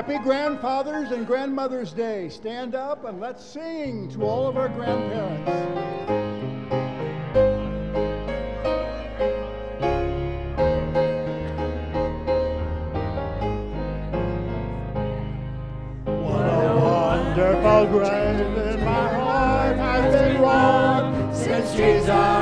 Happy Grandfathers and Grandmothers Day. Stand up and let's sing to all of our grandparents. What a wonderful grave in my heart has been wrought since Jesus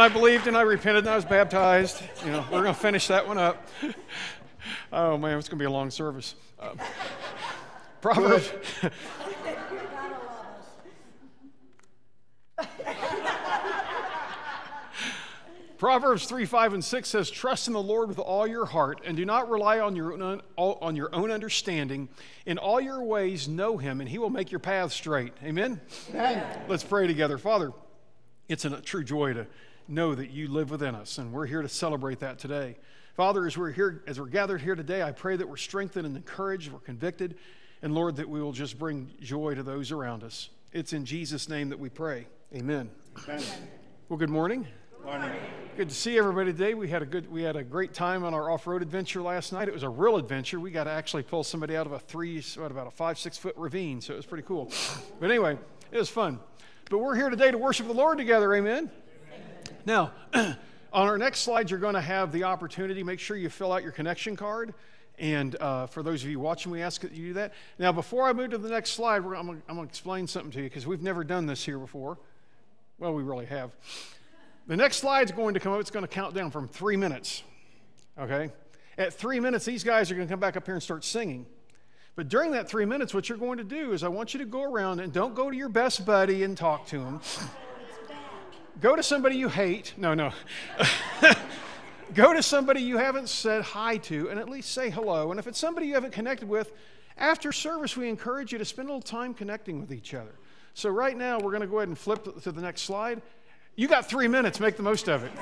And I believed and I repented and I was baptized. You know, we're going to finish that one up. Oh man, it's going to be a long service. Um, Proverbs. Proverbs 3, 5, and 6 says, Trust in the Lord with all your heart and do not rely on your, own, on your own understanding. In all your ways, know him, and he will make your paths straight. Amen? Let's pray together. Father, it's a true joy to know that you live within us, and we're here to celebrate that today. Father, as we're here, as we're gathered here today, I pray that we're strengthened and encouraged, we're convicted, and Lord, that we will just bring joy to those around us. It's in Jesus' name that we pray. Amen. Well, good morning. Morning. Good to see everybody today. We had a good, we had a great time on our off-road adventure last night. It was a real adventure. We got to actually pull somebody out of a three, what about a five, six foot ravine. So it was pretty cool. But anyway, it was fun. But we're here today to worship the Lord together. Amen. Now, on our next slide, you're going to have the opportunity. Make sure you fill out your connection card. And uh, for those of you watching, we ask that you do that. Now, before I move to the next slide, I'm going to explain something to you because we've never done this here before. Well, we really have. The next slide's going to come up. It's going to count down from three minutes. Okay? At three minutes, these guys are going to come back up here and start singing. But during that three minutes, what you're going to do is I want you to go around and don't go to your best buddy and talk to him. Go to somebody you hate. No, no. go to somebody you haven't said hi to and at least say hello. And if it's somebody you haven't connected with, after service, we encourage you to spend a little time connecting with each other. So, right now, we're going to go ahead and flip to the next slide. You got three minutes, make the most of it.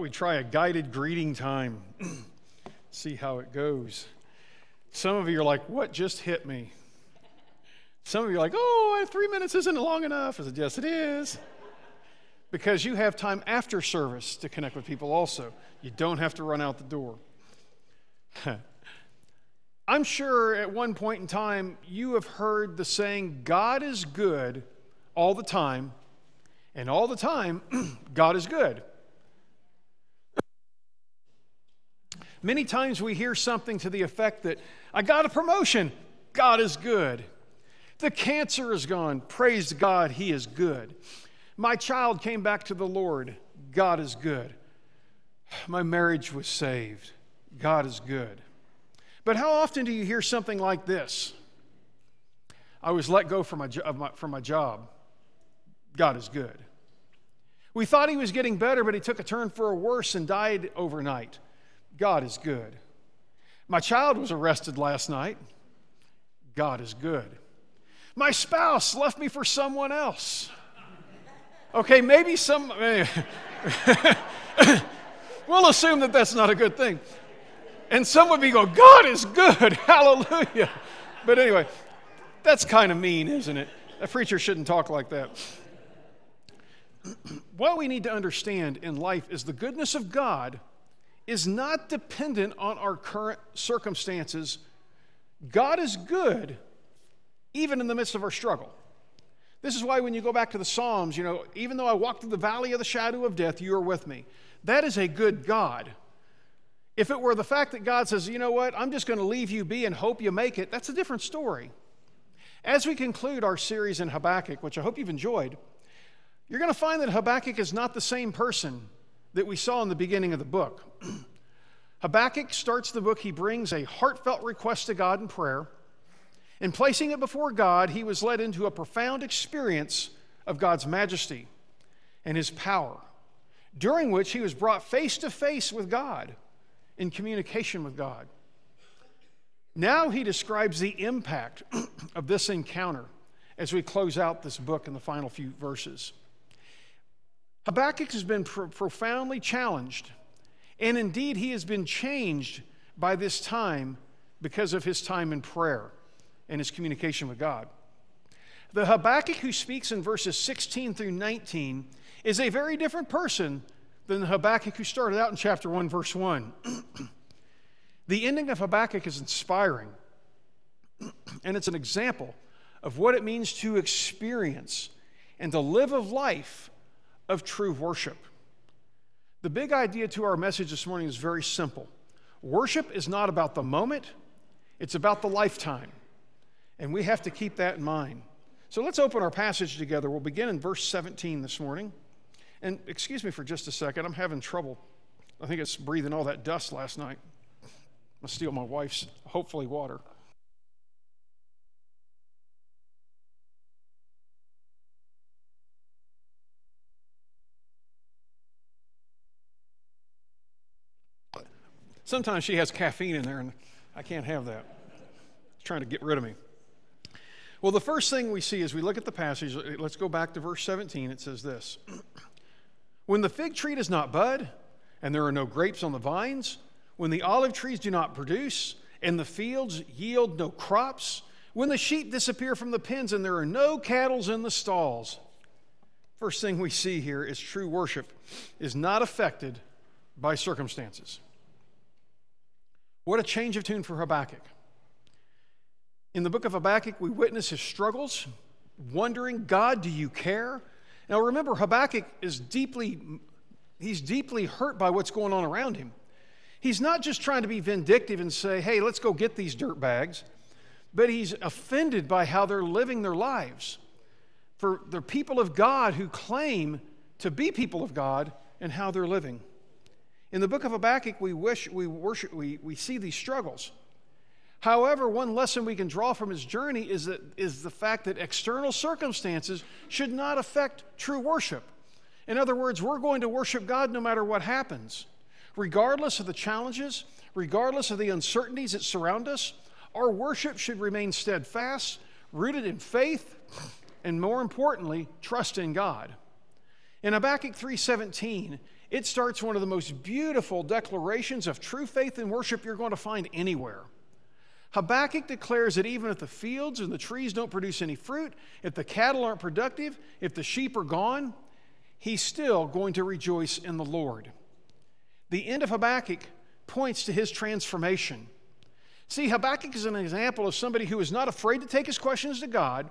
Thought we'd try a guided greeting time, see how it goes. Some of you are like, What just hit me? Some of you are like, Oh, three minutes isn't long enough. I said, Yes, it is. Because you have time after service to connect with people also. You don't have to run out the door. I'm sure at one point in time you have heard the saying, God is good all the time, and all the time, God is good. Many times we hear something to the effect that, I got a promotion, God is good. The cancer is gone, praise God, He is good. My child came back to the Lord, God is good. My marriage was saved, God is good. But how often do you hear something like this? I was let go from my, my, from my job. God is good. We thought he was getting better, but he took a turn for a worse and died overnight. God is good. My child was arrested last night. God is good. My spouse left me for someone else. Okay, maybe some. we'll assume that that's not a good thing. And some would be going, God is good. Hallelujah. But anyway, that's kind of mean, isn't it? A preacher shouldn't talk like that. what we need to understand in life is the goodness of God is not dependent on our current circumstances. God is good even in the midst of our struggle. This is why when you go back to the Psalms, you know, even though I walk through the valley of the shadow of death, you are with me. That is a good God. If it were the fact that God says, you know what, I'm just going to leave you be and hope you make it, that's a different story. As we conclude our series in Habakkuk, which I hope you've enjoyed, you're going to find that Habakkuk is not the same person that we saw in the beginning of the book. Habakkuk starts the book, he brings a heartfelt request to God in prayer. In placing it before God, he was led into a profound experience of God's majesty and his power, during which he was brought face to face with God, in communication with God. Now he describes the impact of this encounter as we close out this book in the final few verses. Habakkuk has been pro- profoundly challenged, and indeed, he has been changed by this time because of his time in prayer and his communication with God. The Habakkuk who speaks in verses 16 through 19 is a very different person than the Habakkuk who started out in chapter 1, verse 1. the ending of Habakkuk is inspiring, and it's an example of what it means to experience and to live a life of true worship. The big idea to our message this morning is very simple worship is not about the moment, it's about the lifetime. And we have to keep that in mind. So let's open our passage together. We'll begin in verse 17 this morning. And excuse me for just a second, I'm having trouble. I think it's breathing all that dust last night. To steal my wife's, hopefully, water. Sometimes she has caffeine in there, and I can't have that. It's trying to get rid of me. Well, the first thing we see as we look at the passage, let's go back to verse 17. It says this When the fig tree does not bud, and there are no grapes on the vines, when the olive trees do not produce, and the fields yield no crops, when the sheep disappear from the pens, and there are no cattle in the stalls. First thing we see here is true worship is not affected by circumstances. What a change of tune for Habakkuk. In the book of Habakkuk, we witness his struggles, wondering, God, do you care? Now remember, Habakkuk is deeply, he's deeply hurt by what's going on around him. He's not just trying to be vindictive and say, hey, let's go get these dirt bags, but he's offended by how they're living their lives. For the people of God who claim to be people of God and how they're living. In the book of Habakkuk, we, wish, we, worship, we, we see these struggles. However, one lesson we can draw from his journey is, that, is the fact that external circumstances should not affect true worship. In other words, we're going to worship God no matter what happens. Regardless of the challenges, regardless of the uncertainties that surround us, our worship should remain steadfast, rooted in faith, and more importantly, trust in God. In Habakkuk 3:17, it starts one of the most beautiful declarations of true faith and worship you're going to find anywhere. Habakkuk declares that even if the fields and the trees don't produce any fruit, if the cattle aren't productive, if the sheep are gone, he's still going to rejoice in the Lord. The end of Habakkuk points to his transformation. See, Habakkuk is an example of somebody who is not afraid to take his questions to God,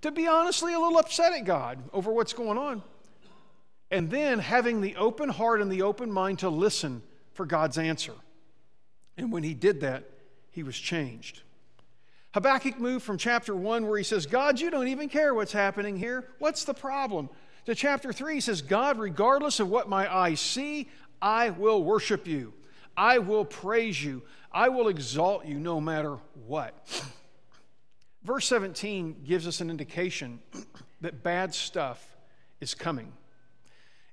to be honestly a little upset at God over what's going on, and then having the open heart and the open mind to listen for God's answer. And when he did that, he was changed. Habakkuk moved from chapter 1, where he says, God, you don't even care what's happening here. What's the problem? To chapter 3, he says, God, regardless of what my eyes see, I will worship you. I will praise you. I will exalt you no matter what. Verse 17 gives us an indication that bad stuff is coming.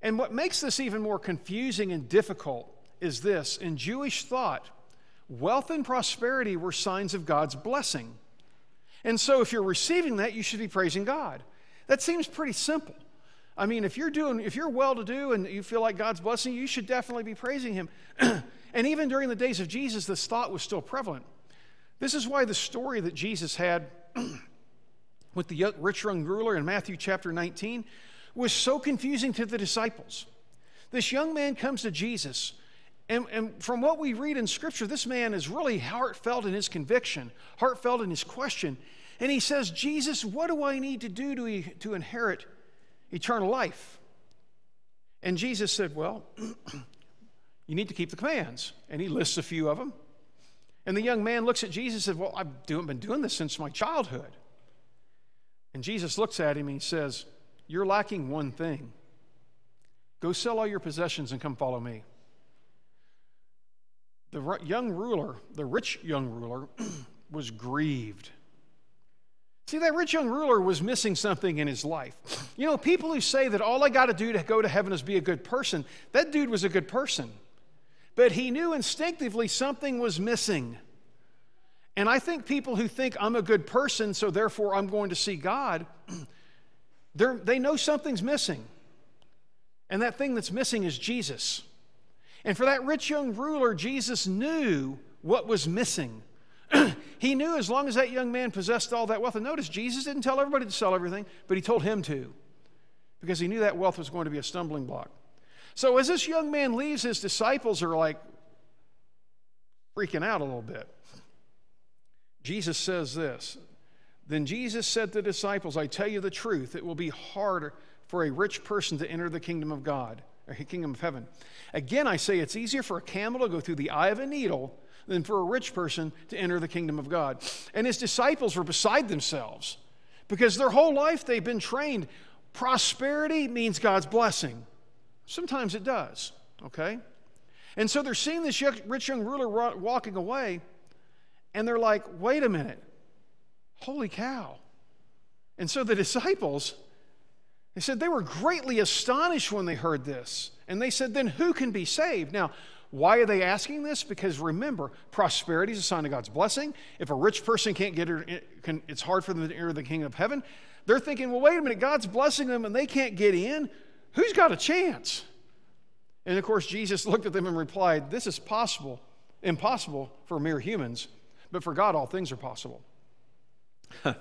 And what makes this even more confusing and difficult is this in Jewish thought, wealth and prosperity were signs of God's blessing. And so if you're receiving that, you should be praising God. That seems pretty simple. I mean, if you're doing, if you're well to do and you feel like God's blessing you, should definitely be praising Him. and even during the days of Jesus, this thought was still prevalent. This is why the story that Jesus had with the rich young ruler in Matthew chapter 19 was so confusing to the disciples. This young man comes to Jesus, and, and, from what we read in Scripture, this man is really heartfelt in his conviction, heartfelt in his question. And he says, Jesus, what do I need to do to, to inherit eternal life? And Jesus said, Well, you need to keep the commands. And he lists a few of them. And the young man looks at Jesus and said, Well, I've been doing this since my childhood. And Jesus looks at him and he says, You're lacking one thing. Go sell all your possessions and come follow me. The young ruler, the rich young ruler, was grieved. See, that rich young ruler was missing something in his life. You know, people who say that all I got to do to go to heaven is be a good person, that dude was a good person. But he knew instinctively something was missing. And I think people who think I'm a good person, so therefore I'm going to see God, they know something's missing. And that thing that's missing is Jesus. And for that rich young ruler, Jesus knew what was missing. he knew as long as that young man possessed all that wealth. And notice, Jesus didn't tell everybody to sell everything, but he told him to because he knew that wealth was going to be a stumbling block. So as this young man leaves, his disciples are like freaking out a little bit. Jesus says this Then Jesus said to the disciples, I tell you the truth, it will be harder for a rich person to enter the kingdom of God, or kingdom of heaven. Again, I say it's easier for a camel to go through the eye of a needle than for a rich person to enter the kingdom of God. And his disciples were beside themselves because their whole life they've been trained prosperity means God's blessing. Sometimes it does, okay? And so they're seeing this rich young ruler walking away, and they're like, wait a minute, holy cow. And so the disciples, they said they were greatly astonished when they heard this. And they said, then who can be saved? Now, why are they asking this? Because remember, prosperity is a sign of God's blessing. If a rich person can't get it, it's hard for them to enter the kingdom of heaven. They're thinking, well, wait a minute, God's blessing them and they can't get in who's got a chance? And of course, Jesus looked at them and replied, This is possible, impossible for mere humans, but for God, all things are possible.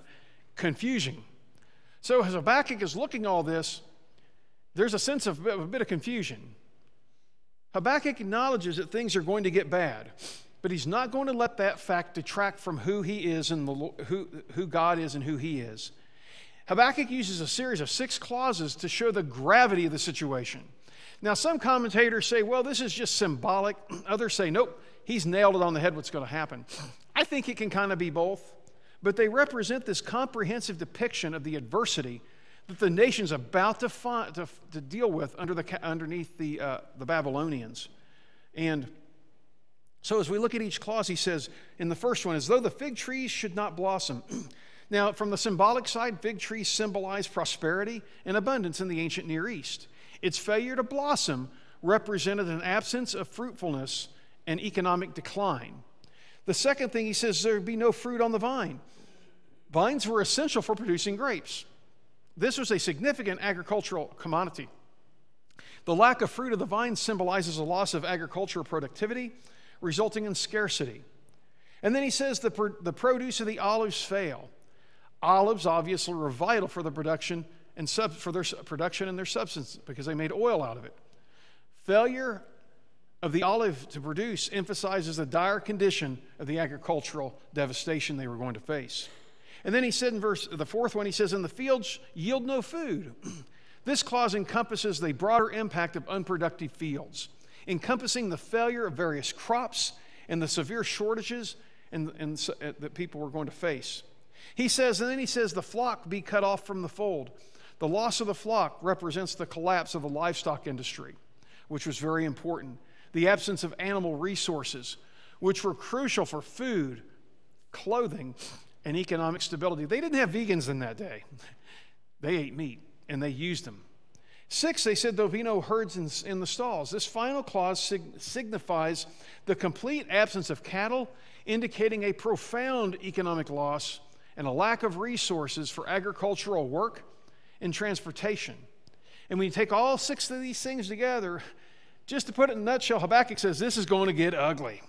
Confusion. So, as Habakkuk is looking all this, there's a sense of a bit of confusion. Habakkuk acknowledges that things are going to get bad, but he's not going to let that fact detract from who he is and the, who, who God is and who he is. Habakkuk uses a series of six clauses to show the gravity of the situation. Now, some commentators say, well, this is just symbolic. Others say, nope, he's nailed it on the head what's going to happen. I think it can kind of be both, but they represent this comprehensive depiction of the adversity that the nation's about to, find, to, to deal with under the, underneath the, uh, the Babylonians. And so, as we look at each clause, he says in the first one, as though the fig trees should not blossom. Now, from the symbolic side, fig trees symbolize prosperity and abundance in the ancient Near East. Its failure to blossom represented an absence of fruitfulness and economic decline. The second thing he says there would be no fruit on the vine. Vines were essential for producing grapes. This was a significant agricultural commodity. The lack of fruit of the vine symbolizes a loss of agricultural productivity, resulting in scarcity. And then he says the, the produce of the olives fail. Olives obviously were vital for the production and sub- for their production and their substance because they made oil out of it. Failure of the olive to produce emphasizes the dire condition of the agricultural devastation they were going to face. And then he said in verse the fourth one, he says, "And the fields yield no food." this clause encompasses the broader impact of unproductive fields, encompassing the failure of various crops and the severe shortages and, and, uh, that people were going to face. He says, and then he says, the flock be cut off from the fold. The loss of the flock represents the collapse of the livestock industry, which was very important. The absence of animal resources, which were crucial for food, clothing, and economic stability. They didn't have vegans in that day. They ate meat and they used them. Six, they said there'll be no herds in, in the stalls. This final clause sig- signifies the complete absence of cattle, indicating a profound economic loss and a lack of resources for agricultural work and transportation. And when you take all six of these things together, just to put it in a nutshell, Habakkuk says this is going to get ugly.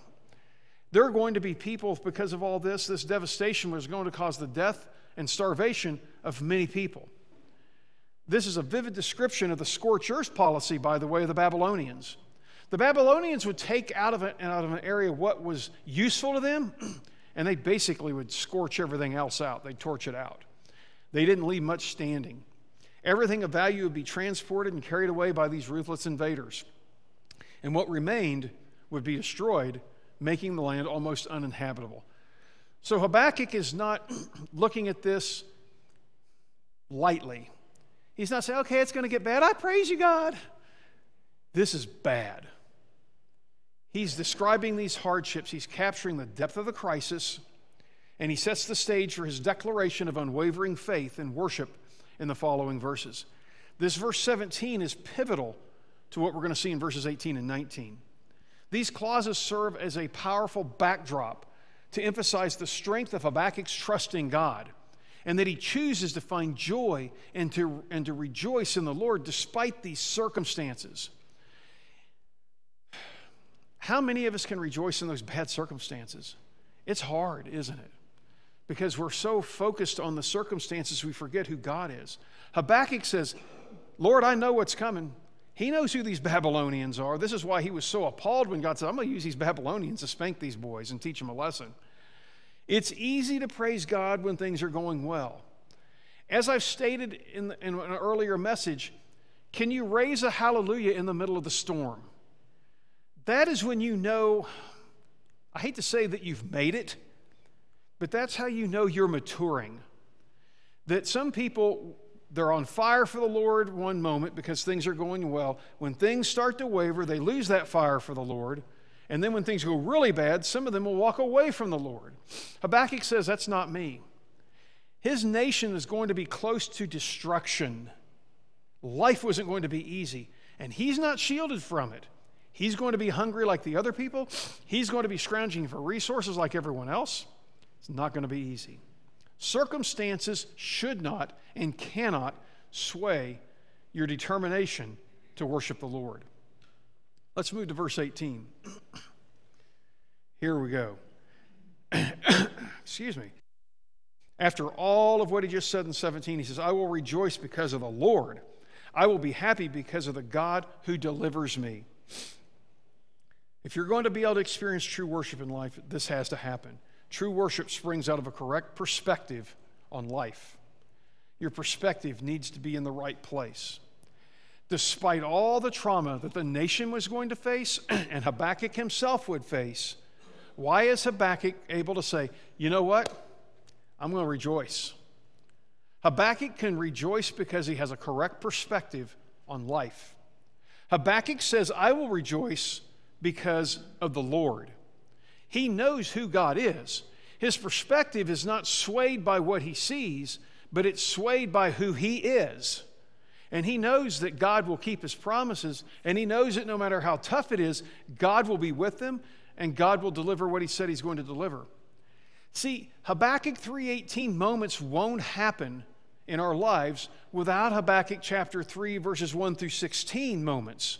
There are going to be people, because of all this, this devastation was going to cause the death and starvation of many people. This is a vivid description of the scorched earth policy, by the way, of the Babylonians. The Babylonians would take out of, a, out of an area what was useful to them, and they basically would scorch everything else out. They'd torch it out. They didn't leave much standing. Everything of value would be transported and carried away by these ruthless invaders. And what remained would be destroyed making the land almost uninhabitable. So Habakkuk is not looking at this lightly. He's not saying, okay, it's going to get bad. I praise you, God. This is bad. He's describing these hardships, he's capturing the depth of the crisis, and he sets the stage for his declaration of unwavering faith and worship in the following verses. This verse 17 is pivotal to what we're going to see in verses 18 and 19. These clauses serve as a powerful backdrop to emphasize the strength of Habakkuk's trust in God and that he chooses to find joy and to, and to rejoice in the Lord despite these circumstances. How many of us can rejoice in those bad circumstances? It's hard, isn't it? Because we're so focused on the circumstances, we forget who God is. Habakkuk says, Lord, I know what's coming. He knows who these Babylonians are. This is why he was so appalled when God said, I'm going to use these Babylonians to spank these boys and teach them a lesson. It's easy to praise God when things are going well. As I've stated in, the, in an earlier message, can you raise a hallelujah in the middle of the storm? That is when you know, I hate to say that you've made it, but that's how you know you're maturing. That some people they're on fire for the Lord one moment because things are going well. When things start to waver, they lose that fire for the Lord. And then when things go really bad, some of them will walk away from the Lord. Habakkuk says, That's not me. His nation is going to be close to destruction. Life wasn't going to be easy, and he's not shielded from it. He's going to be hungry like the other people, he's going to be scrounging for resources like everyone else. It's not going to be easy. Circumstances should not and cannot sway your determination to worship the Lord. Let's move to verse 18. Here we go. Excuse me. After all of what he just said in 17, he says, I will rejoice because of the Lord. I will be happy because of the God who delivers me. If you're going to be able to experience true worship in life, this has to happen. True worship springs out of a correct perspective on life. Your perspective needs to be in the right place. Despite all the trauma that the nation was going to face and Habakkuk himself would face, why is Habakkuk able to say, you know what? I'm going to rejoice. Habakkuk can rejoice because he has a correct perspective on life. Habakkuk says, I will rejoice because of the Lord. He knows who God is. His perspective is not swayed by what he sees, but it's swayed by who he is. And he knows that God will keep his promises, and he knows that no matter how tough it is, God will be with them and God will deliver what he said he's going to deliver. See, Habakkuk 3:18 moments won't happen in our lives without Habakkuk chapter 3, verses 1 through 16 moments.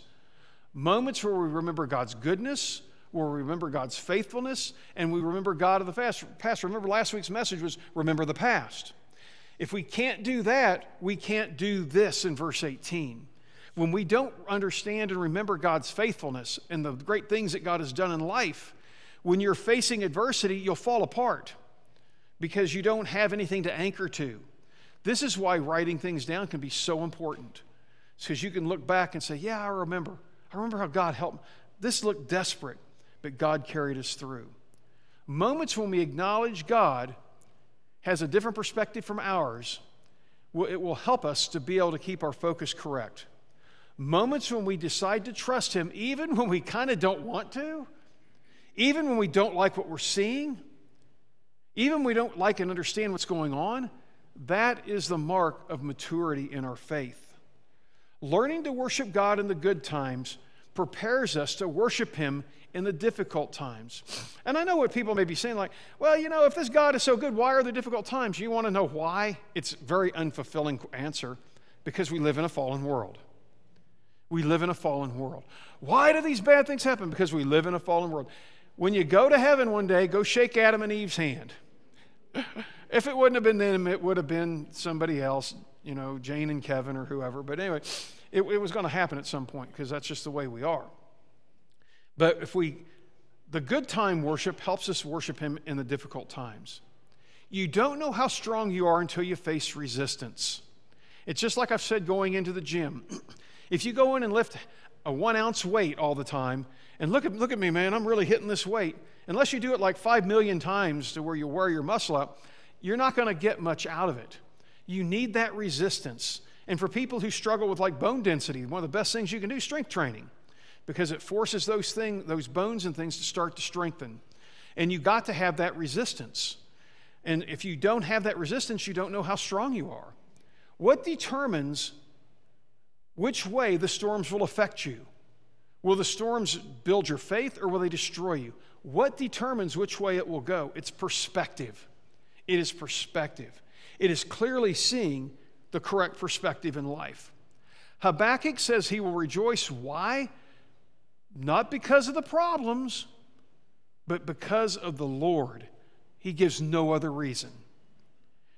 Moments where we remember God's goodness, where we remember God's faithfulness, and we remember God of the past. Remember, last week's message was remember the past. If we can't do that, we can't do this in verse 18. When we don't understand and remember God's faithfulness and the great things that God has done in life, when you're facing adversity, you'll fall apart because you don't have anything to anchor to. This is why writing things down can be so important. It's because you can look back and say, Yeah, I remember. I remember how God helped. This looked desperate, but God carried us through. Moments when we acknowledge God has a different perspective from ours, it will help us to be able to keep our focus correct. Moments when we decide to trust Him, even when we kind of don't want to, even when we don't like what we're seeing, even when we don't like and understand what's going on, that is the mark of maturity in our faith. Learning to worship God in the good times prepares us to worship Him in the difficult times. And I know what people may be saying, like, well, you know, if this God is so good, why are there difficult times? You want to know why? It's very unfulfilling answer because we live in a fallen world. We live in a fallen world. Why do these bad things happen? Because we live in a fallen world. When you go to heaven one day, go shake Adam and Eve's hand. if it wouldn't have been them, it would have been somebody else, you know, Jane and Kevin or whoever. But anyway, it, it was going to happen at some point because that's just the way we are. But if we, the good time worship helps us worship Him in the difficult times. You don't know how strong you are until you face resistance. It's just like I've said going into the gym. if you go in and lift a one ounce weight all the time, and look at, look at me, man, I'm really hitting this weight. Unless you do it like five million times to where you wear your muscle out, you're not going to get much out of it. You need that resistance. And for people who struggle with like bone density, one of the best things you can do strength training because it forces those things, those bones and things to start to strengthen. And you got to have that resistance. And if you don't have that resistance, you don't know how strong you are. What determines which way the storms will affect you? Will the storms build your faith or will they destroy you? What determines which way it will go? It's perspective. It is perspective. It is clearly seeing the correct perspective in life. Habakkuk says he will rejoice. Why? Not because of the problems, but because of the Lord. He gives no other reason.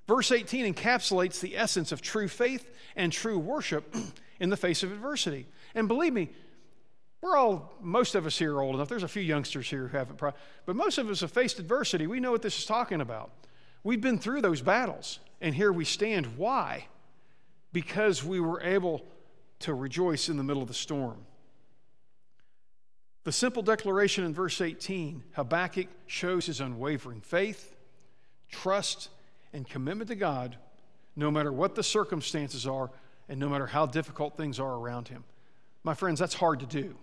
Verse 18 encapsulates the essence of true faith and true worship in the face of adversity. And believe me, we're all, most of us here are old enough. There's a few youngsters here who haven't, but most of us have faced adversity. We know what this is talking about. We've been through those battles, and here we stand. Why? Because we were able to rejoice in the middle of the storm. The simple declaration in verse 18 Habakkuk shows his unwavering faith, trust, and commitment to God, no matter what the circumstances are and no matter how difficult things are around him. My friends, that's hard to do.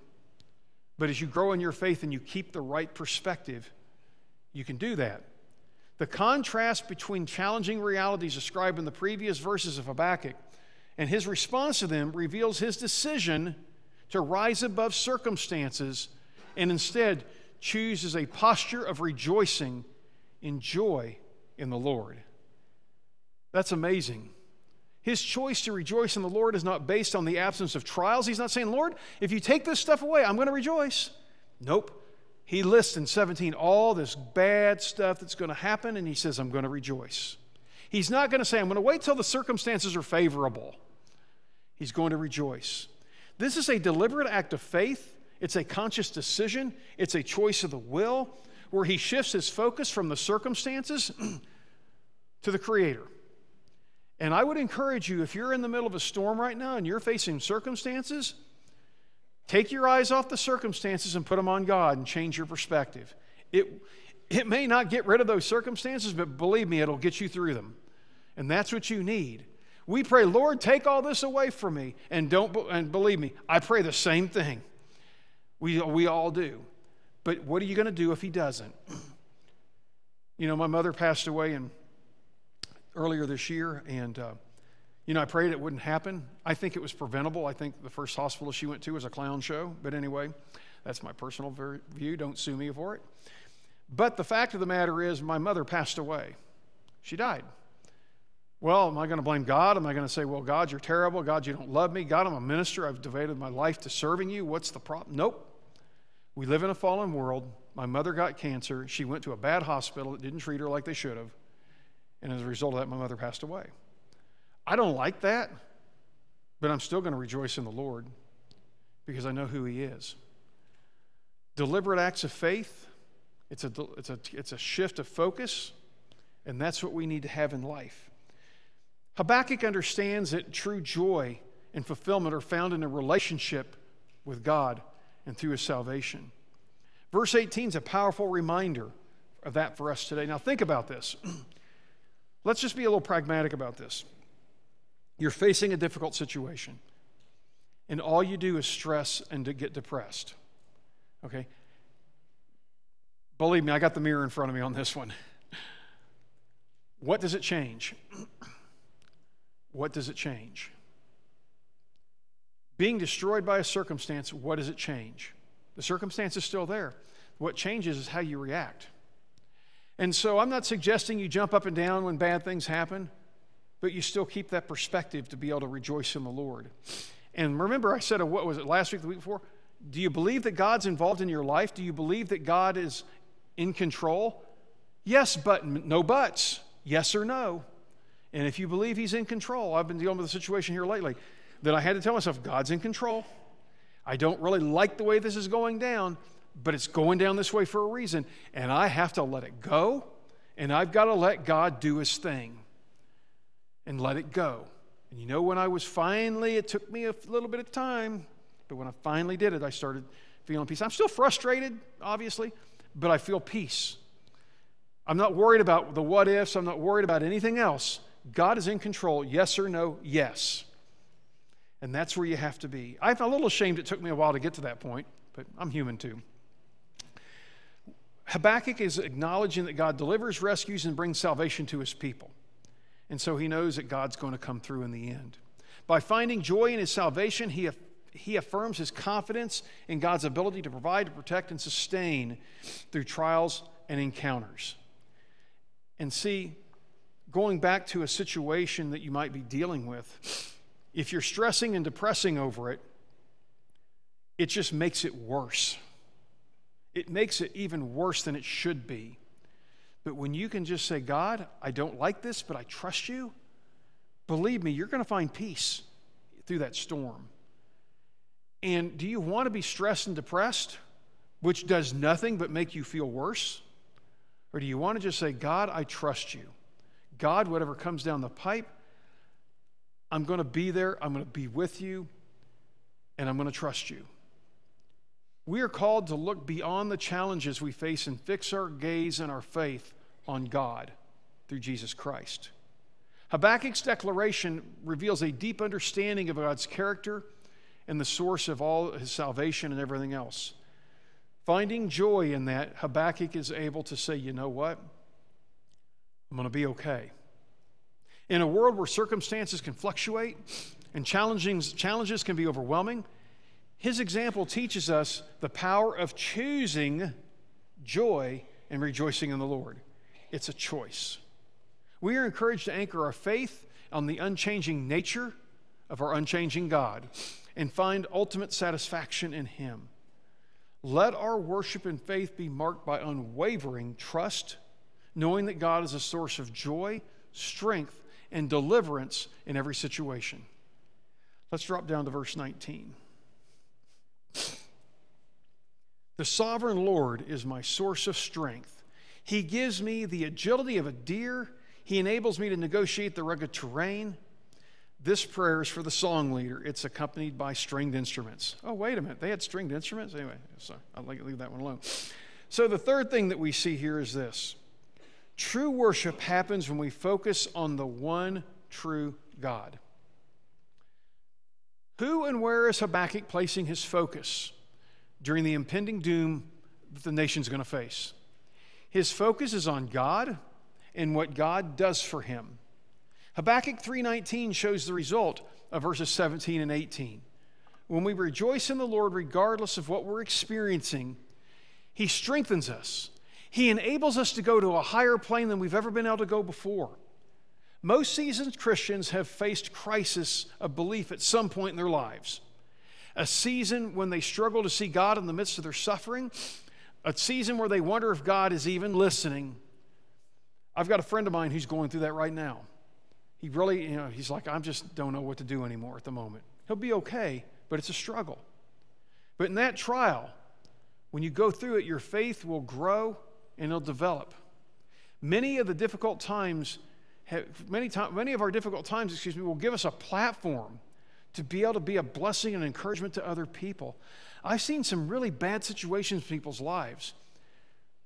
But as you grow in your faith and you keep the right perspective, you can do that. The contrast between challenging realities described in the previous verses of Habakkuk and his response to them reveals his decision to rise above circumstances and instead chooses a posture of rejoicing in joy in the Lord. That's amazing. His choice to rejoice in the Lord is not based on the absence of trials. He's not saying, Lord, if you take this stuff away, I'm going to rejoice. Nope. He lists in 17 all this bad stuff that's going to happen, and he says, I'm going to rejoice. He's not going to say, I'm going to wait till the circumstances are favorable. He's going to rejoice. This is a deliberate act of faith, it's a conscious decision, it's a choice of the will where he shifts his focus from the circumstances to the Creator. And I would encourage you, if you're in the middle of a storm right now and you're facing circumstances, take your eyes off the circumstances and put them on God and change your perspective. It, it may not get rid of those circumstances, but believe me, it'll get you through them. And that's what you need. We pray, Lord, take all this away from me. And don't and believe me, I pray the same thing. We, we all do. But what are you going to do if he doesn't? You know, my mother passed away in, earlier this year, and uh, you know, I prayed it wouldn't happen. I think it was preventable. I think the first hospital she went to was a clown show. But anyway, that's my personal view. Don't sue me for it. But the fact of the matter is, my mother passed away. She died. Well, am I going to blame God? Am I going to say, well, God, you're terrible. God, you don't love me. God, I'm a minister. I've devoted my life to serving you. What's the problem? Nope. We live in a fallen world. My mother got cancer. She went to a bad hospital that didn't treat her like they should have. And as a result of that, my mother passed away. I don't like that, but I'm still going to rejoice in the Lord because I know who He is. Deliberate acts of faith, it's a, it's a, it's a shift of focus, and that's what we need to have in life. Habakkuk understands that true joy and fulfillment are found in a relationship with God and through his salvation. Verse 18 is a powerful reminder of that for us today. Now, think about this. Let's just be a little pragmatic about this. You're facing a difficult situation, and all you do is stress and to get depressed. Okay? Believe me, I got the mirror in front of me on this one. What does it change? what does it change? Being destroyed by a circumstance, what does it change? The circumstance is still there. What changes is how you react. And so I'm not suggesting you jump up and down when bad things happen, but you still keep that perspective to be able to rejoice in the Lord. And remember, I said, what was it last week, the week before? Do you believe that God's involved in your life? Do you believe that God is in control? Yes, but no buts. Yes or no. And if you believe He's in control, I've been dealing with a situation here lately that I had to tell myself, God's in control. I don't really like the way this is going down, but it's going down this way for a reason. And I have to let it go, and I've got to let God do His thing and let it go. And you know, when I was finally, it took me a little bit of time, but when I finally did it, I started feeling peace. I'm still frustrated, obviously, but I feel peace. I'm not worried about the what ifs, I'm not worried about anything else. God is in control. Yes or no? Yes. And that's where you have to be. I'm a little ashamed it took me a while to get to that point, but I'm human too. Habakkuk is acknowledging that God delivers, rescues, and brings salvation to his people. And so he knows that God's going to come through in the end. By finding joy in his salvation, he, he affirms his confidence in God's ability to provide, to protect, and sustain through trials and encounters. And see, going back to a situation that you might be dealing with, if you're stressing and depressing over it, it just makes it worse. It makes it even worse than it should be. But when you can just say, God, I don't like this, but I trust you, believe me, you're going to find peace through that storm. And do you want to be stressed and depressed, which does nothing but make you feel worse? Or do you want to just say, God, I trust you? God, whatever comes down the pipe, I'm going to be there, I'm going to be with you, and I'm going to trust you. We are called to look beyond the challenges we face and fix our gaze and our faith on God through Jesus Christ. Habakkuk's declaration reveals a deep understanding of God's character and the source of all his salvation and everything else. Finding joy in that, Habakkuk is able to say, you know what? I'm going to be okay. In a world where circumstances can fluctuate and challenges can be overwhelming, his example teaches us the power of choosing joy and rejoicing in the Lord. It's a choice. We are encouraged to anchor our faith on the unchanging nature of our unchanging God and find ultimate satisfaction in Him. Let our worship and faith be marked by unwavering trust, knowing that God is a source of joy, strength, and deliverance in every situation. Let's drop down to verse 19. The sovereign Lord is my source of strength. He gives me the agility of a deer. He enables me to negotiate the rugged terrain. This prayer is for the song leader. It's accompanied by stringed instruments. Oh, wait a minute. They had stringed instruments? Anyway, so I'll leave that one alone. So, the third thing that we see here is this True worship happens when we focus on the one true God. Who and where is Habakkuk placing his focus during the impending doom that the nation's going to face? His focus is on God and what God does for him. Habakkuk 3:19 shows the result of verses 17 and 18. When we rejoice in the Lord regardless of what we're experiencing, he strengthens us he enables us to go to a higher plane than we've ever been able to go before. Most seasoned Christians have faced crisis of belief at some point in their lives. A season when they struggle to see God in the midst of their suffering, a season where they wonder if God is even listening. I've got a friend of mine who's going through that right now. He really, you know, he's like, I just don't know what to do anymore at the moment. He'll be okay, but it's a struggle. But in that trial, when you go through it, your faith will grow and it'll develop. Many of the difficult times, many, time, many of our difficult times, excuse me, will give us a platform to be able to be a blessing and encouragement to other people. I've seen some really bad situations in people's lives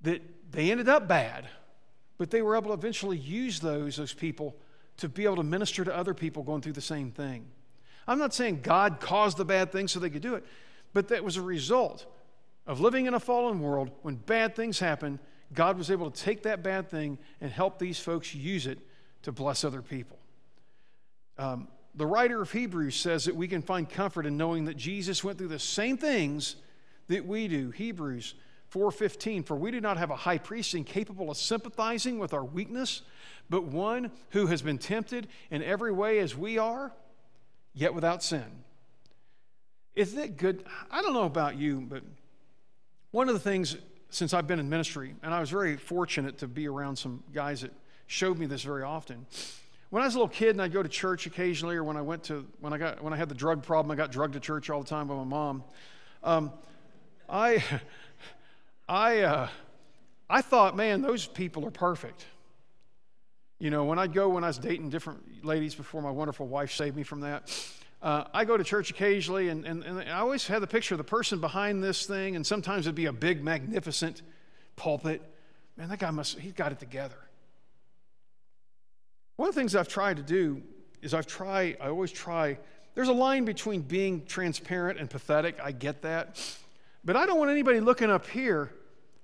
that they ended up bad, but they were able to eventually use those, those people to be able to minister to other people going through the same thing. I'm not saying God caused the bad thing so they could do it, but that was a result of living in a fallen world. When bad things happen, God was able to take that bad thing and help these folks use it to bless other people. Um, the writer of Hebrews says that we can find comfort in knowing that Jesus went through the same things that we do. Hebrews 4:15 For we do not have a high priest incapable of sympathizing with our weakness, but one who has been tempted in every way as we are, yet without sin. Isn't it good? I don't know about you, but one of the things since I've been in ministry, and I was very fortunate to be around some guys that showed me this very often. When I was a little kid and I'd go to church occasionally, or when I went to when I got when I had the drug problem, I got drugged to church all the time by my mom. Um, I I uh, I thought, man, those people are perfect. You know, when I'd go when I was dating different ladies before my wonderful wife saved me from that. Uh, I go to church occasionally, and, and, and I always had the picture of the person behind this thing, and sometimes it'd be a big, magnificent pulpit. Man, that guy must, he's got it together. One of the things I've tried to do is I've tried, I always try, there's a line between being transparent and pathetic. I get that. But I don't want anybody looking up here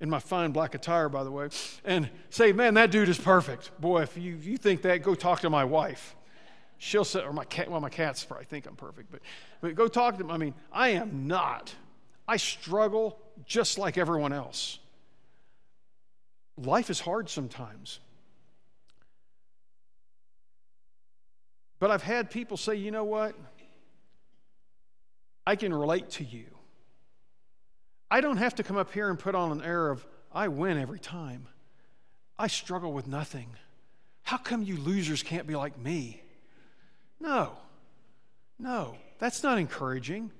in my fine black attire, by the way, and say, man, that dude is perfect. Boy, if you, you think that, go talk to my wife she'll say, or my cat, well, my cats probably think I'm perfect, but, but go talk to them. I mean, I am not. I struggle just like everyone else. Life is hard sometimes. But I've had people say, you know what? I can relate to you. I don't have to come up here and put on an air of, I win every time. I struggle with nothing. How come you losers can't be like me? No, no, that's not encouraging.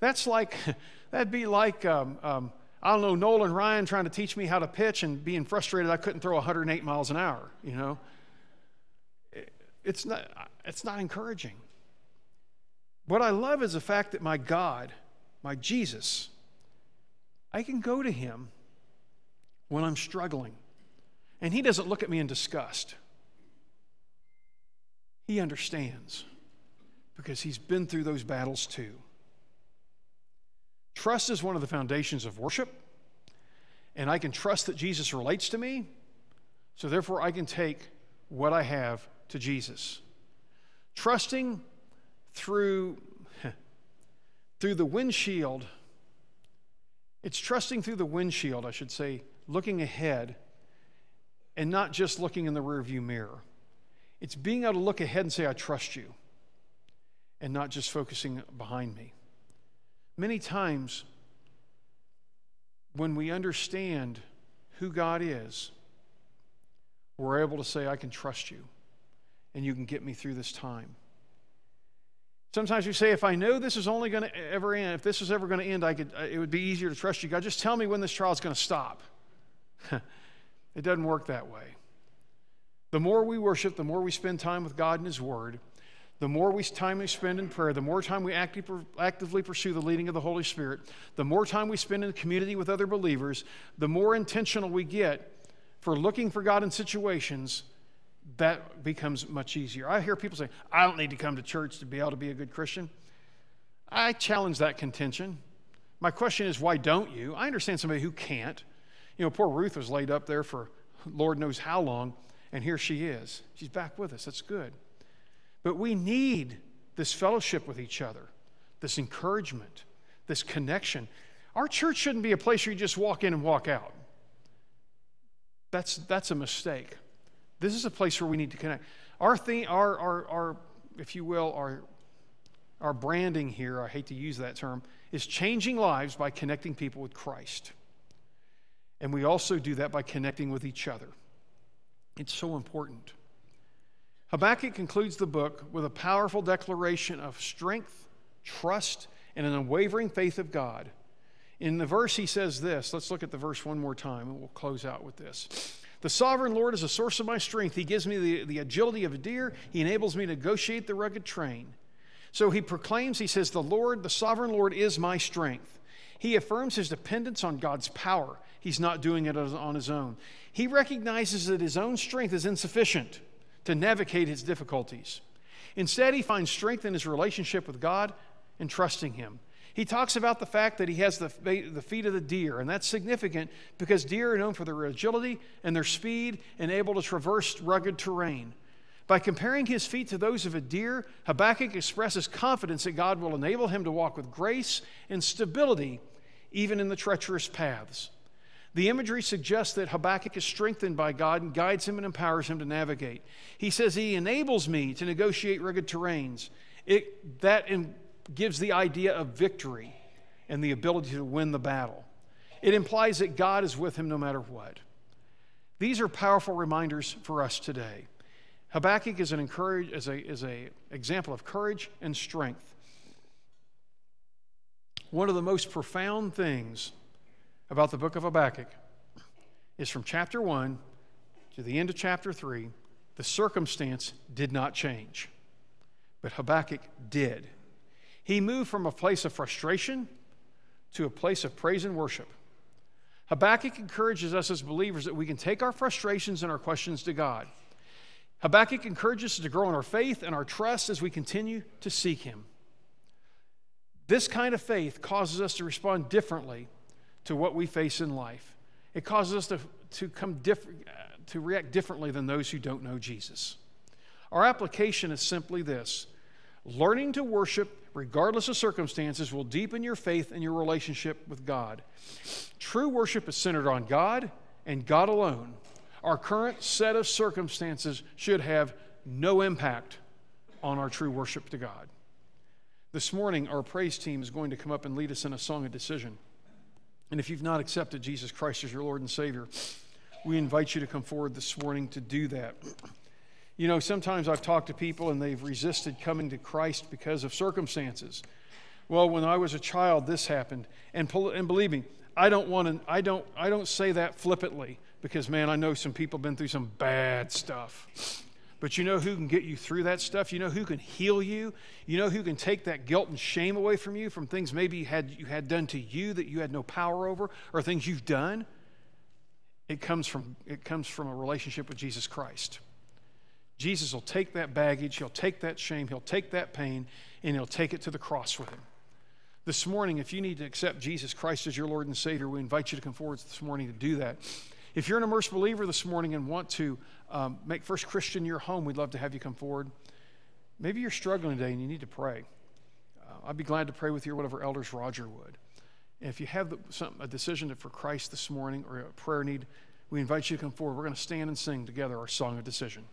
That's like, that'd be like, um, um, I don't know, Nolan Ryan trying to teach me how to pitch and being frustrated I couldn't throw 108 miles an hour, you know? It's not, it's not encouraging. What I love is the fact that my God, my Jesus, I can go to him when I'm struggling. And he doesn't look at me in disgust. He understands because he's been through those battles too. Trust is one of the foundations of worship, and I can trust that Jesus relates to me, so therefore I can take what I have to Jesus. Trusting through, through the windshield, it's trusting through the windshield, I should say, looking ahead and not just looking in the rearview mirror. It's being able to look ahead and say, I trust you, and not just focusing behind me. Many times, when we understand who God is, we're able to say, I can trust you, and you can get me through this time. Sometimes we say, if I know this is only going to ever end, if this is ever going to end, I could, uh, it would be easier to trust you. God, just tell me when this trial is going to stop. it doesn't work that way. The more we worship, the more we spend time with God and His Word, the more we time we spend in prayer, the more time we actively pursue the leading of the Holy Spirit, the more time we spend in community with other believers, the more intentional we get for looking for God in situations, that becomes much easier. I hear people say, I don't need to come to church to be able to be a good Christian. I challenge that contention. My question is, why don't you? I understand somebody who can't. You know, poor Ruth was laid up there for Lord knows how long. And here she is. She's back with us. That's good. But we need this fellowship with each other, this encouragement, this connection. Our church shouldn't be a place where you just walk in and walk out. That's, that's a mistake. This is a place where we need to connect. Our thing, our, our, our, if you will, our, our branding here, I hate to use that term, is changing lives by connecting people with Christ. And we also do that by connecting with each other. It's so important. Habakkuk concludes the book with a powerful declaration of strength, trust, and an unwavering faith of God. In the verse, he says this. Let's look at the verse one more time, and we'll close out with this. The sovereign Lord is a source of my strength. He gives me the, the agility of a deer. He enables me to negotiate the rugged train. So he proclaims, he says, The Lord, the sovereign Lord, is my strength. He affirms his dependence on God's power. He's not doing it on his own. He recognizes that his own strength is insufficient to navigate his difficulties. Instead, he finds strength in his relationship with God and trusting him. He talks about the fact that he has the, the feet of the deer, and that's significant because deer are known for their agility and their speed and able to traverse rugged terrain. By comparing his feet to those of a deer, Habakkuk expresses confidence that God will enable him to walk with grace and stability even in the treacherous paths. The imagery suggests that Habakkuk is strengthened by God and guides him and empowers him to navigate. He says, He enables me to negotiate rugged terrains. It, that in, gives the idea of victory and the ability to win the battle. It implies that God is with him no matter what. These are powerful reminders for us today. Habakkuk is an encourage, is a, is a example of courage and strength. One of the most profound things about the book of Habakkuk is from chapter 1 to the end of chapter 3, the circumstance did not change, but Habakkuk did. He moved from a place of frustration to a place of praise and worship. Habakkuk encourages us as believers that we can take our frustrations and our questions to God. Habakkuk encourages us to grow in our faith and our trust as we continue to seek Him. This kind of faith causes us to respond differently to what we face in life. It causes us to, to, come diff- to react differently than those who don't know Jesus. Our application is simply this learning to worship regardless of circumstances, will deepen your faith and your relationship with God. True worship is centered on God and God alone. Our current set of circumstances should have no impact on our true worship to God. This morning, our praise team is going to come up and lead us in a song of decision. And if you've not accepted Jesus Christ as your Lord and Savior, we invite you to come forward this morning to do that. You know, sometimes I've talked to people and they've resisted coming to Christ because of circumstances. Well, when I was a child, this happened. And, and believe me, I don't want to, I don't, I don't say that flippantly because, man, I know some people have been through some bad stuff. But you know who can get you through that stuff? You know who can heal you? You know who can take that guilt and shame away from you from things maybe you had, you had done to you that you had no power over or things you've done? It comes from, it comes from a relationship with Jesus Christ. Jesus will take that baggage, he'll take that shame, he'll take that pain, and he'll take it to the cross with him. This morning, if you need to accept Jesus Christ as your Lord and Savior, we invite you to come forward this morning to do that. If you're an immersed believer this morning and want to um, make First Christian your home, we'd love to have you come forward. Maybe you're struggling today and you need to pray. Uh, I'd be glad to pray with you or whatever elders Roger would. And if you have the, some, a decision for Christ this morning or a prayer need, we invite you to come forward. We're going to stand and sing together our song of decision.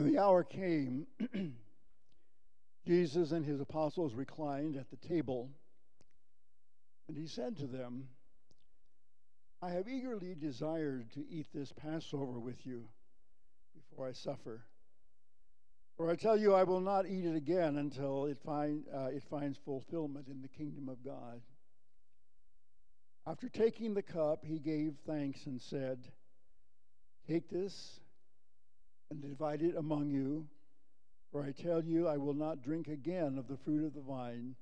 When the hour came, Jesus and his apostles reclined at the table, and he said to them, I have eagerly desired to eat this Passover with you before I suffer. For I tell you, I will not eat it again until it, find, uh, it finds fulfillment in the kingdom of God. After taking the cup, he gave thanks and said, Take this and divide it among you. For I tell you, I will not drink again of the fruit of the vine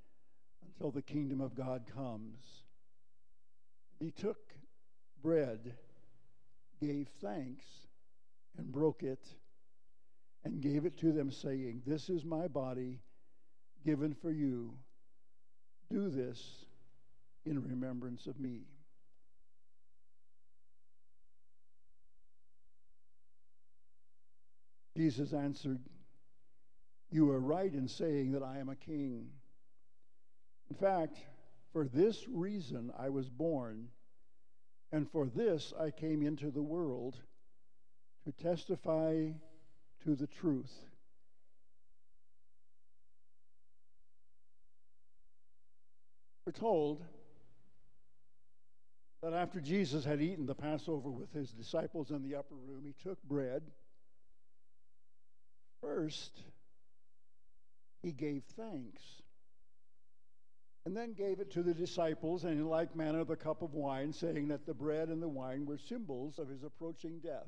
until the kingdom of God comes. He took bread, gave thanks, and broke it, and gave it to them, saying, This is my body given for you. Do this in remembrance of me. Jesus answered, You are right in saying that I am a king. In fact, for this reason I was born, and for this I came into the world to testify to the truth. We're told that after Jesus had eaten the Passover with his disciples in the upper room, he took bread. First, he gave thanks and then gave it to the disciples, and in like manner the cup of wine, saying that the bread and the wine were symbols of his approaching death.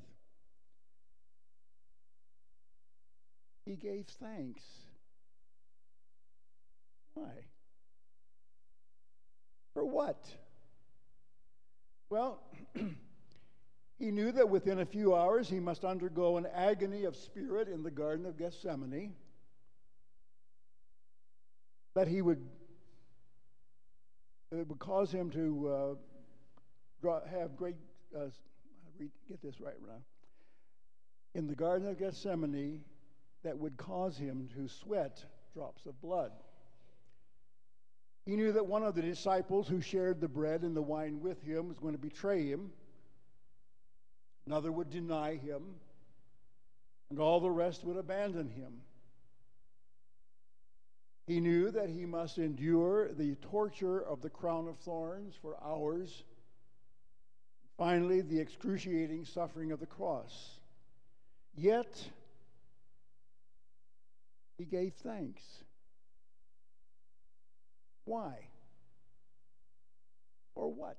He gave thanks. Why? For what? Well, he knew that within a few hours he must undergo an agony of spirit in the Garden of Gethsemane, that he would it would cause him to uh, draw, have great, uh, get this right now, in the Garden of Gethsemane that would cause him to sweat drops of blood. He knew that one of the disciples who shared the bread and the wine with him was going to betray him. Another would deny him, and all the rest would abandon him. He knew that he must endure the torture of the crown of thorns for hours. Finally, the excruciating suffering of the cross. Yet, he gave thanks. Why? Or what?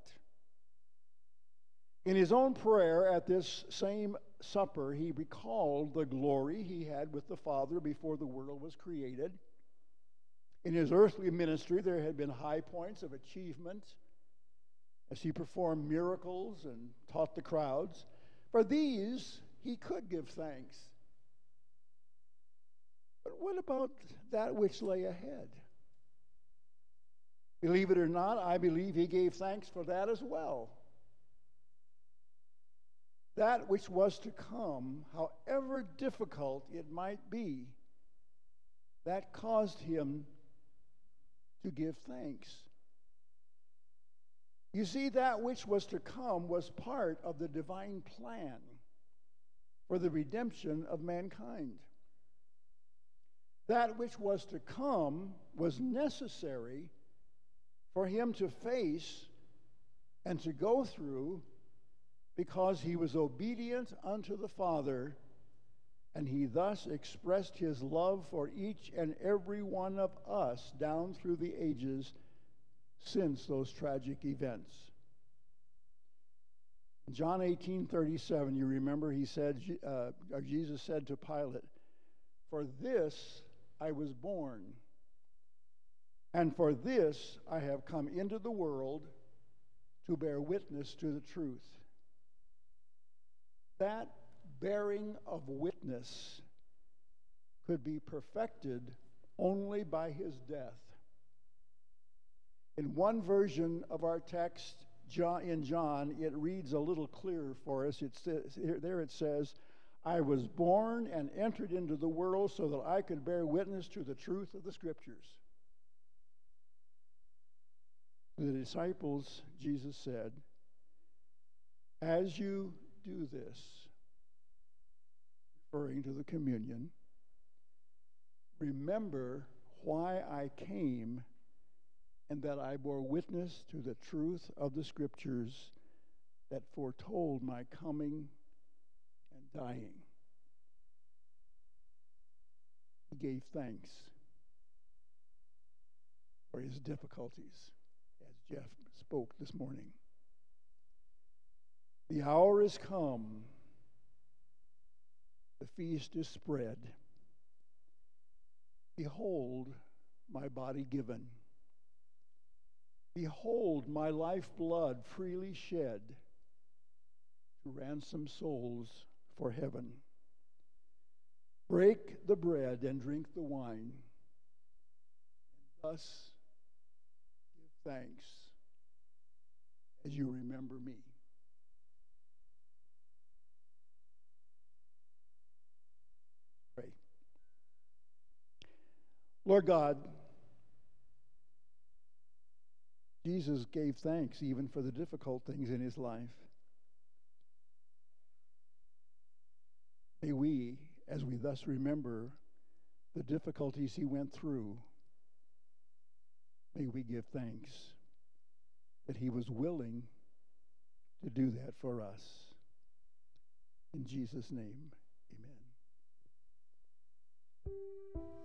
In his own prayer at this same supper, he recalled the glory he had with the Father before the world was created. In his earthly ministry, there had been high points of achievement as he performed miracles and taught the crowds. For these, he could give thanks. But what about that which lay ahead? Believe it or not, I believe he gave thanks for that as well. That which was to come, however difficult it might be, that caused him to give thanks. You see, that which was to come was part of the divine plan for the redemption of mankind. That which was to come was necessary for him to face and to go through because he was obedient unto the Father and he thus expressed his love for each and every one of us down through the ages since those tragic events. John 18 37, you remember he said, uh, or Jesus said to Pilate, For this I was born, and for this I have come into the world to bear witness to the truth. That bearing of witness could be perfected only by his death. In one version of our text, in John, it reads a little clearer for us. It says, there it says, I was born and entered into the world so that I could bear witness to the truth of the Scriptures. To the disciples, Jesus said, As you do this, referring to the communion, remember why I came and that I bore witness to the truth of the scriptures that foretold my coming and dying. He gave thanks for his difficulties, as Jeff spoke this morning. The hour is come the feast is spread. Behold, my body given. Behold, my lifeblood freely shed to ransom souls for heaven. Break the bread and drink the wine. Thus give thanks as you remember me. Pray. Lord God, Jesus gave thanks even for the difficult things in his life. May we, as we thus remember the difficulties he went through, may we give thanks that he was willing to do that for us. In Jesus' name, amen.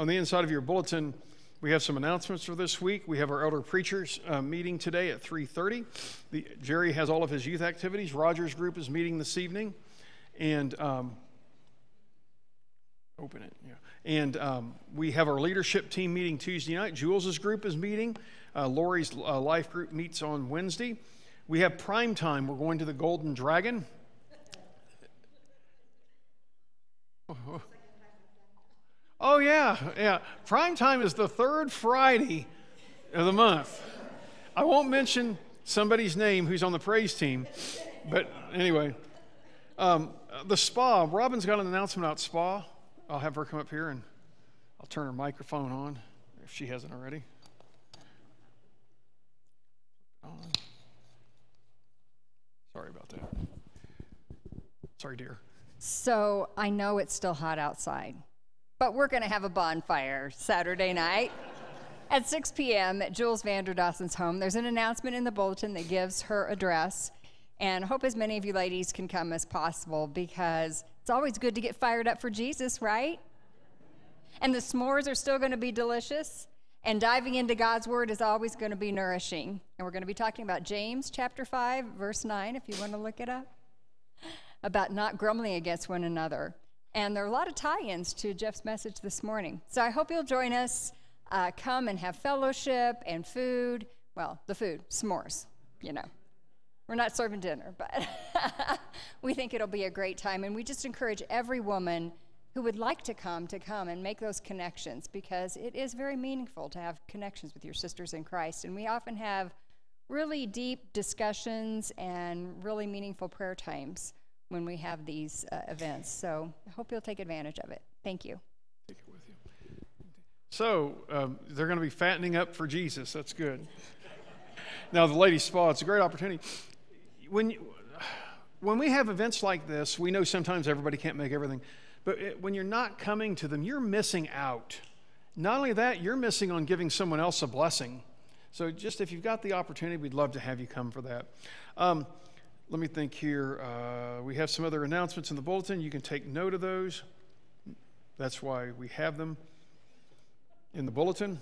On the inside of your bulletin, we have some announcements for this week. We have our elder preachers uh, meeting today at 3:30. The, Jerry has all of his youth activities. Rogers Group is meeting this evening, and um, open it. Yeah. And um, we have our leadership team meeting Tuesday night. Jules's group is meeting. Uh, Lori's uh, life group meets on Wednesday. We have prime time. We're going to the Golden Dragon. Oh, yeah, yeah. Prime time is the third Friday of the month. I won't mention somebody's name who's on the praise team, but anyway. Um, the spa, Robin's got an announcement about spa. I'll have her come up here and I'll turn her microphone on if she hasn't already. Sorry about that. Sorry, dear. So I know it's still hot outside. But we're going to have a bonfire Saturday night at 6 p.m. at Jules Vanderdassen's home. There's an announcement in the bulletin that gives her address. And hope as many of you ladies can come as possible because it's always good to get fired up for Jesus, right? And the s'mores are still going to be delicious. And diving into God's word is always going to be nourishing. And we're going to be talking about James chapter 5, verse 9, if you want to look it up, about not grumbling against one another. And there are a lot of tie ins to Jeff's message this morning. So I hope you'll join us. Uh, come and have fellowship and food. Well, the food, s'mores, you know. We're not serving dinner, but we think it'll be a great time. And we just encourage every woman who would like to come to come and make those connections because it is very meaningful to have connections with your sisters in Christ. And we often have really deep discussions and really meaningful prayer times when we have these uh, events. So I hope you'll take advantage of it. Thank you. Take it with you. So um, they're going to be fattening up for Jesus. That's good. now the ladies' spa. It's a great opportunity. When you, when we have events like this, we know sometimes everybody can't make everything, but it, when you're not coming to them, you're missing out. Not only that, you're missing on giving someone else a blessing. So, just if you've got the opportunity, we'd love to have you come for that. Um, let me think here. Uh, we have some other announcements in the bulletin. You can take note of those. That's why we have them in the bulletin.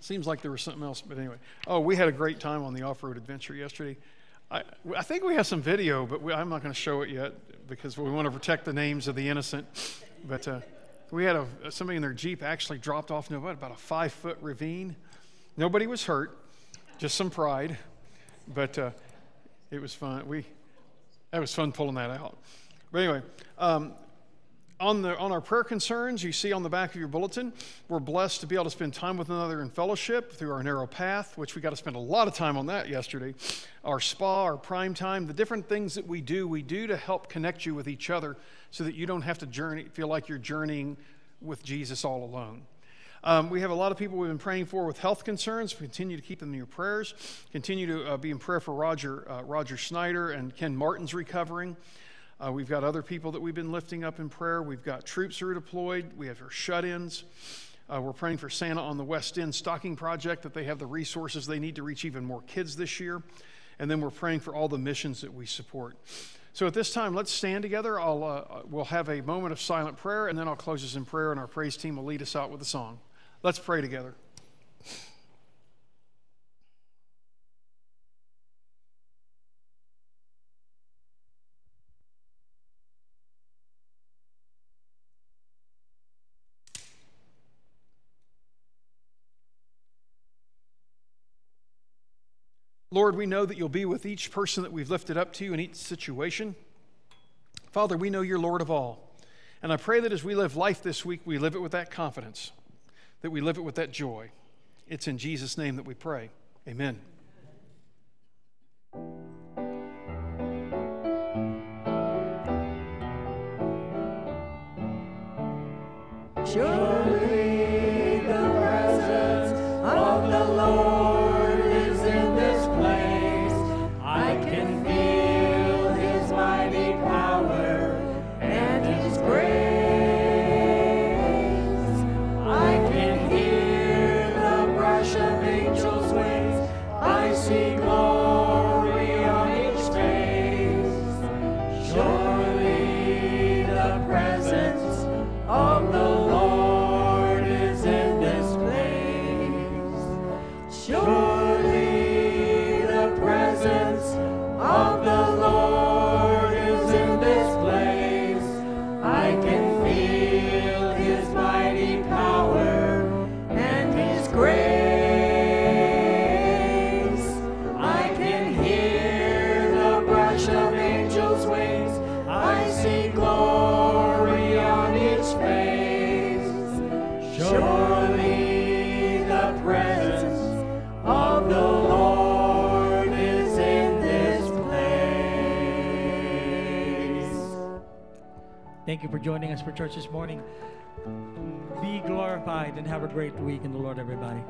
Seems like there was something else, but anyway. Oh, we had a great time on the off road adventure yesterday. I, I think we have some video, but we, I'm not going to show it yet because we want to protect the names of the innocent. But uh, we had a, somebody in their Jeep actually dropped off what, about a five foot ravine. Nobody was hurt, just some pride. But uh, it was fun. We, that was fun pulling that out. But anyway, um, on, the, on our prayer concerns, you see on the back of your bulletin, we're blessed to be able to spend time with another in fellowship through our narrow path, which we got to spend a lot of time on that yesterday. Our spa, our prime time, the different things that we do, we do to help connect you with each other so that you don't have to journey, feel like you're journeying with Jesus all alone. Um, we have a lot of people we've been praying for with health concerns. Continue to keep them in your prayers. Continue to uh, be in prayer for Roger, uh, Roger Snyder and Ken Martin's recovering. Uh, we've got other people that we've been lifting up in prayer. We've got troops who are deployed. We have our shut ins. Uh, we're praying for Santa on the West End Stocking Project that they have the resources they need to reach even more kids this year. And then we're praying for all the missions that we support. So at this time, let's stand together. I'll, uh, we'll have a moment of silent prayer, and then I'll close us in prayer, and our praise team will lead us out with a song. Let's pray together. Lord, we know that you'll be with each person that we've lifted up to you in each situation. Father, we know you're Lord of all. And I pray that as we live life this week, we live it with that confidence, that we live it with that joy. It's in Jesus' name that we pray. Amen. Surely Thank you for joining us for church this morning. Be glorified and have a great week in the Lord, everybody.